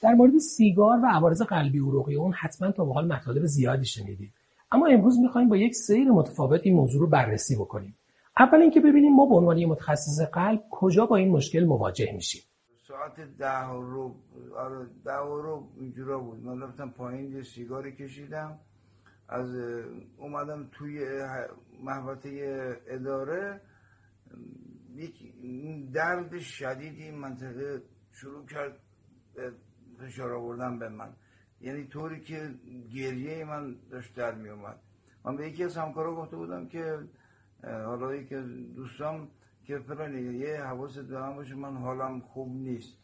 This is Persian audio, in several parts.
در مورد سیگار و عوارض قلبی عروقی اون حتما تا به حال مطالب زیادی شنیدید. اما امروز می‌خوایم با یک سیر متفاوت این موضوع رو بررسی بکنیم. اول اینکه ببینیم ما به عنوان متخصص قلب کجا با این مشکل مواجه میشیم. ساعت ده رو آره ده رو اینجورا بود. من رفتم پایین یه سیگاری کشیدم. از اومدم توی محوطه اداره. یک درد شدیدی منطقه شروع کرد. فشار آوردن به من. یعنی طوری که گریه من داشت در می اومد. من به یکی از همکارا گفته بودم که حالا که دوستان که فلانی یه حواس به باشه من حالم خوب نیست.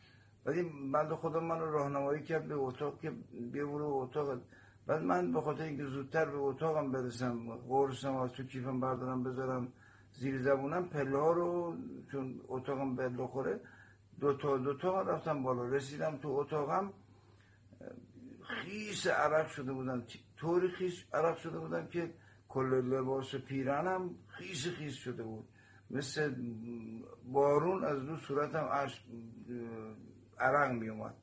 ولی بند خودم من راهنمایی کرد به اتاق که برو اتاق. بعد من به خاطر اینکه زودتر به اتاقم برسم قرصم از تو کیفم بردارم بذارم زیر زبونم پله ها رو چون اتاقم به خوره دو تا دو تا رفتم بالا. رسیدم تو اتاقم خیس عرق شده بودم طوری خیس عرق شده بودم که کل لباس پیرنم خیس خیس شده بود. مثل بارون از دو صورتم عرق می اومد.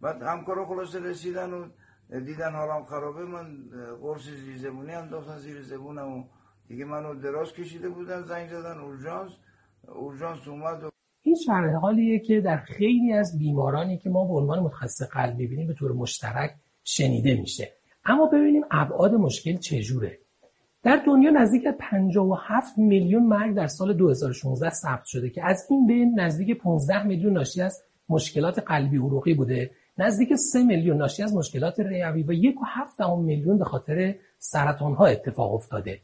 بعد همکارا خلاصه رسیدن و دیدن حالم خرابه. من قرص زیر زبونی انداختن زیر زبونم و دیگه منو دراز کشیده بودن زنگ زدن اورژانس. اورژانس اومد و این شرح حالیه که در خیلی از بیمارانی که ما به عنوان متخصص قلب ببینیم به طور مشترک شنیده میشه. اما ببینیم ابعاد مشکل چجوره. در دنیا نزدیک 57 میلیون مرگ در سال 2016 ثبت شده که از این بین نزدیک 15 میلیون ناشی از مشکلات قلبی عروقی بوده نزدیک 3 میلیون ناشی از مشکلات ریوی و 1.7 میلیون به خاطر سرطان ها اتفاق افتاده.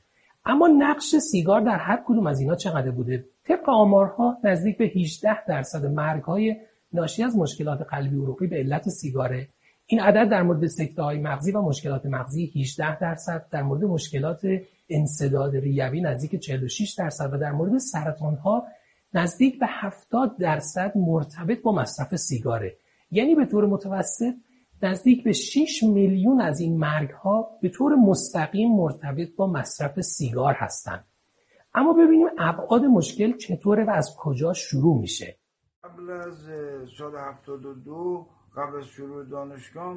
اما نقش سیگار در هر کدوم از اینا چقدر بوده؟ طبق آمارها نزدیک به 18 درصد مرگ های ناشی از مشکلات قلبی عروقی به علت سیگاره. این عدد در مورد سکته های مغزی و مشکلات مغزی 18 درصد در مورد مشکلات انسداد ریوی نزدیک 46 درصد و در مورد سرطان ها نزدیک به 70 درصد مرتبط با مصرف سیگاره. یعنی به طور متوسط نزدیک به 6 میلیون از این مرگ ها به طور مستقیم مرتبط با مصرف سیگار هستند. اما ببینیم ابعاد مشکل چطوره و از کجا شروع میشه. قبل از سال 72 قبل از شروع دانشگاه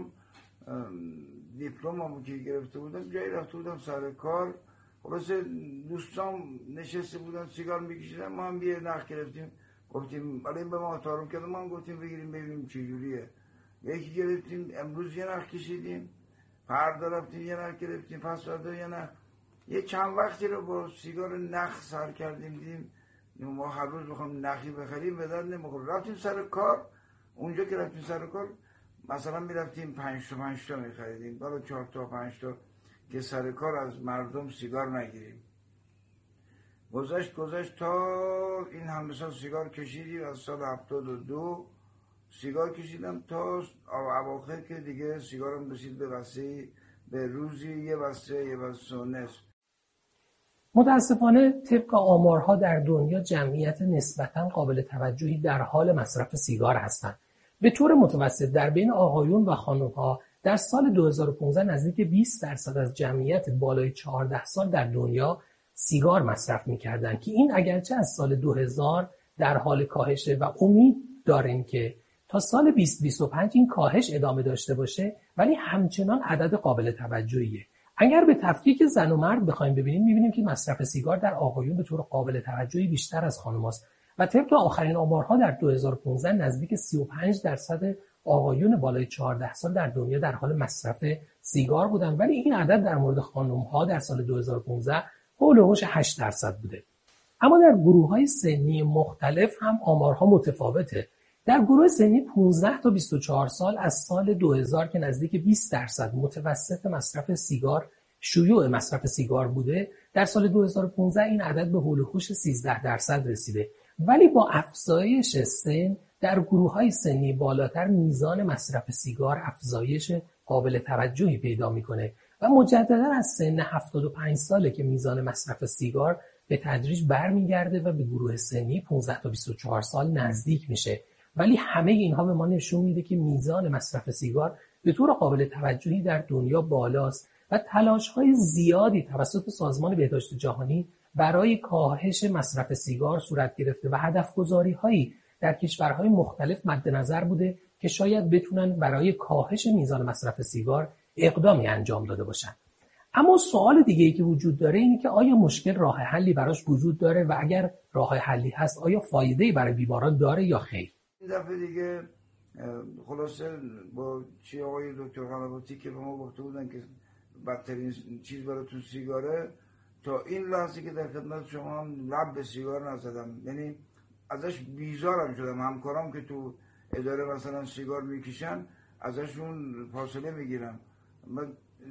دیپلم که گرفته بودم جایی رفته بودم سر کار. خلاصه دوستان نشسته بودن سیگار میکشیدن ما هم بیه نخ گرفتیم گفتیم ولی به ما تارم کردم ما هم گفتیم بگیریم ببینیم چجوریه. یکی گرفتیم امروز یه نخ کشیدیم فردا رفتیم یه نخ گرفتیم پس فردا یه نخ یه چند وقتی رو با سیگار نخ سر کردیم دیدیم ما هر روز بخوام نخی بخریم به در رفتیم سر کار اونجا که رفتیم سر کار مثلا می‌رفتیم پنج تا پنج تا میخریدیم بالا چهار تا پنج تا که سر کار از مردم سیگار نگیریم گذشت گذشت تا این همه سال سیگار کشیدیم از سال هفتاد و دو سیگار کشیدم تا اواخر که دیگه سیگارم رسید به بسته به روزی یه بسته یه بسته و نصف. متاسفانه طبق آمارها در دنیا جمعیت نسبتا قابل توجهی در حال مصرف سیگار هستند. به طور متوسط در بین آقایون و خانمها در سال 2015 نزدیک 20 درصد از جمعیت بالای 14 سال در دنیا سیگار مصرف می‌کردند که این اگرچه از سال 2000 در حال کاهشه و امید داریم که سال 2025 این کاهش ادامه داشته باشه ولی همچنان عدد قابل توجهیه. اگر به تفکیک زن و مرد بخوایم ببینیم می‌بینیم که مصرف سیگار در آقایون به طور قابل توجهی بیشتر از خانماست و طبق آخرین آمارها در 2015 نزدیک 35 درصد آقایون بالای 14 سال در دنیا در حال مصرف سیگار بودند ولی این عدد در مورد خانم ها در سال 2015 حول و 8 درصد بوده. اما در گروه های سنی مختلف هم آمارها متفاوته. در گروه سنی 15 تا 24 سال از سال 2000 که نزدیک 20 درصد متوسط مصرف سیگار شیوع مصرف سیگار بوده در سال 2015 این عدد به حول و 13 درصد رسیده. ولی با افزایش سن در گروه های سنی بالاتر میزان مصرف سیگار افزایش قابل توجهی پیدا می‌کنه و مجددا از سن 75 ساله که میزان مصرف سیگار به تدریج برمیگرده و به گروه سنی 15 تا 24 سال نزدیک میشه. ولی همه اینها به ما نشون میده که میزان مصرف سیگار به طور قابل توجهی در دنیا بالاست و تلاش های زیادی توسط سازمان بهداشت جهانی برای کاهش مصرف سیگار صورت گرفته و هدف هایی در کشورهای مختلف مد نظر بوده که شاید بتونن برای کاهش میزان مصرف سیگار اقدامی انجام داده باشن. اما سوال دیگه ای که وجود داره اینه که آیا مشکل راه حلی براش وجود داره و اگر راه حلی هست آیا فایده برای بیماران داره یا خیر؟ این دفعه دیگه خلاصه با چی آقای دکتر خلباتی که به ما گفته بودن که بدترین چیز برای تو سیگاره تا این لحظه که در خدمت شما هم لب به سیگار نزدم. یعنی ازش بیزارم شدم. همکارام که تو اداره مثلا سیگار می‌کشن ازشون فاصله می‌گیرم.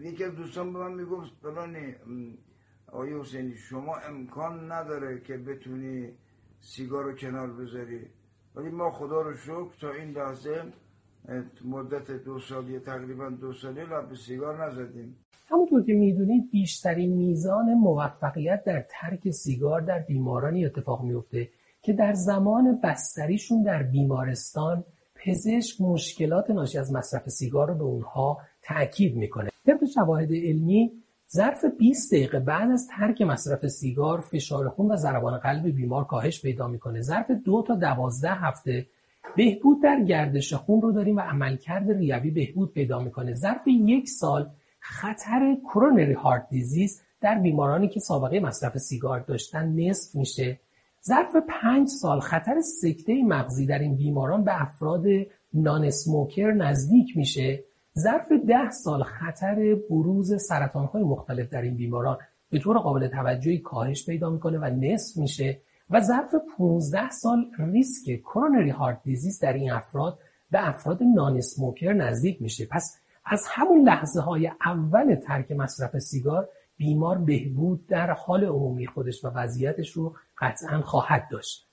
یکی از دوستان به من می‌گفت فلانی آقای حسینی شما امکان نداره که بتونی سیگار رو کنار بذاری. ولی ما خدا رو شکر تا این لحظه مدت دو سالی تقریبا دو سالی لب سیگار نزدیم. همونطور که می‌دونید بیشترین میزان موفقیت در ترک سیگار در بیمارانی اتفاق میفته که در زمان بستریشون در بیمارستان پزشک مشکلات ناشی از مصرف سیگار رو به اونها تاکید می‌کنه. طبق شواهد علمی ظرف 20 دقیقه بعد از ترک مصرف سیگار فشار خون و ضربان قلب بیمار کاهش پیدا می‌کنه. ظرف دو تا دوازده هفته بهبود در گردش خون رو داریم و عملکرد ریوی بهبود پیدا می‌کنه. ظرف یک سال خطر کرونری هارت دیزیز در بیمارانی که سابقه مصرف سیگار داشتن نصف میشه. ظرف پنج سال خطر سکته مغزی در این بیماران به افراد نان اسموکر نزدیک میشه. ظرف ده سال خطر بروز سرطانهای مختلف در این بیماران به طور قابل توجهی کاهش پیدا می‌کنه و نصف میشه و ظرف 15 سال ریسک کرونری هارت دیزیز در این افراد به افراد نان اسموکر نزدیک میشه. پس از همون لحظه های اول ترک مصرف سیگار بیمار بهبود در حال عمومی خودش و وضعیتش رو قطعا خواهد داشت.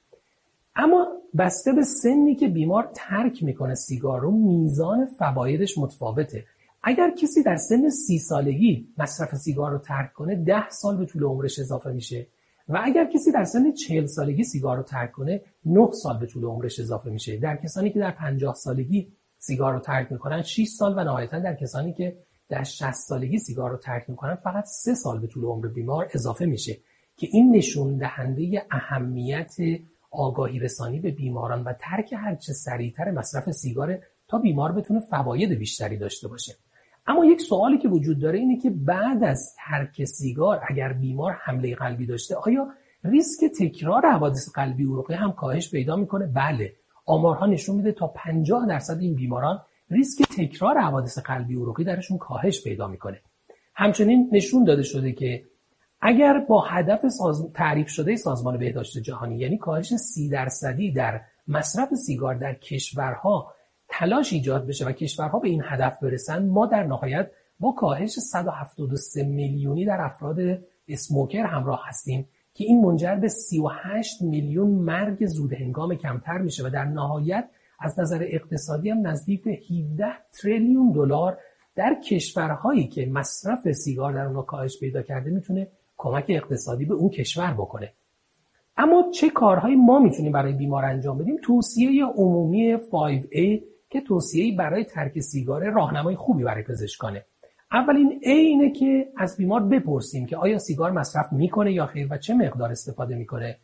اما بسته به سنی که بیمار ترک می‌کنه سیگار رو میزان فوایدش متفاوته. اگر کسی در سن سی سالگی مصرف سیگار رو ترک کنه ده سال به طول عمرش اضافه میشه. و اگر کسی در سن چهل سالگی سیگار رو ترک کنه نه سال به طول عمرش اضافه میشه. در کسانی که در پنجاه سالگی سیگار رو ترک می‌کنن 6 سال و نهایتا در کسانی که در 60 سالگی سیگار رو ترک می‌کنن فقط سه سال به طول عمر بیمار اضافه میشه. که این نشون دهنده اهمیت آگاهی رسانی به بیماران و ترک هرچه سریعتر مصرف سیگار تا بیمار بتونه فواید بیشتری داشته باشه. اما یک سوالی که وجود داره اینه که بعد از ترک سیگار اگر بیمار حمله قلبی داشته آیا ریسک تکرار حوادث قلبی عروقی هم کاهش پیدا می‌کنه؟ بله. آمارها نشون میده تا 50 درصد این بیماران ریسک تکرار حوادث قلبی عروقی درشون کاهش پیدا می‌کنه. همچنین نشون داده شده که اگر با هدف تعریف شده سازمان بهداشت جهانی یعنی کاهش سی درصدی در مصرف سیگار در کشورها تلاش ایجاد بشه و کشورها به این هدف برسن ما در نهایت با کاهش 173 میلیونی در افراد اسموکر همراه هستیم که این منجر به 38 میلیون مرگ زود هنگام کمتر میشه و در نهایت از نظر اقتصادی هم نزدیک به 17 تریلیون دلار در کشورهایی که مصرف سیگار در اونها کاهش پیدا کرده می‌تونه کمک اقتصادی به اون کشور بکنه. اما چه کارهایی ما می‌تونیم برای بیمار انجام بدیم؟ توصیه عمومی 5A که توصیه برای ترک سیگار راهنمای خوبی برای پزشکانه. اولین A اینه که از بیمار بپرسیم که آیا سیگار مصرف می‌کنه یا خیر و چه مقدار استفاده می‌کنه.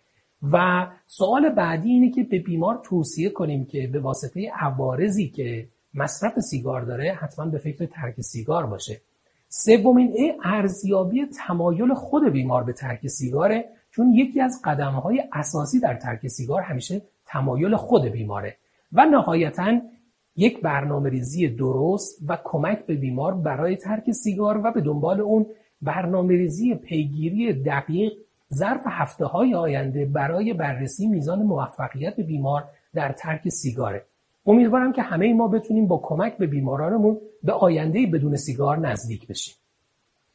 و سوال بعدی اینه که به بیمار توصیه کنیم که به واسطه عوارضی که مصرف سیگار داره حتما به فکر ترک سیگار باشه. سومین ای ارزیابی تمایل خود بیمار به ترک سیگاره چون یکی از قدمهای اساسی در ترک سیگار همیشه تمایل خود بیماره و نهایتا یک برنامه ریزی درست و کمک به بیمار برای ترک سیگار و به دنبال اون برنامه ریزی پیگیری دقیق ظرف هفته های آینده برای بررسی میزان موفقیت بیمار در ترک سیگاره. امیدوارم که همه ما بتونیم با کمک به بیمارانمون به آینده بدون سیگار نزدیک بشیم.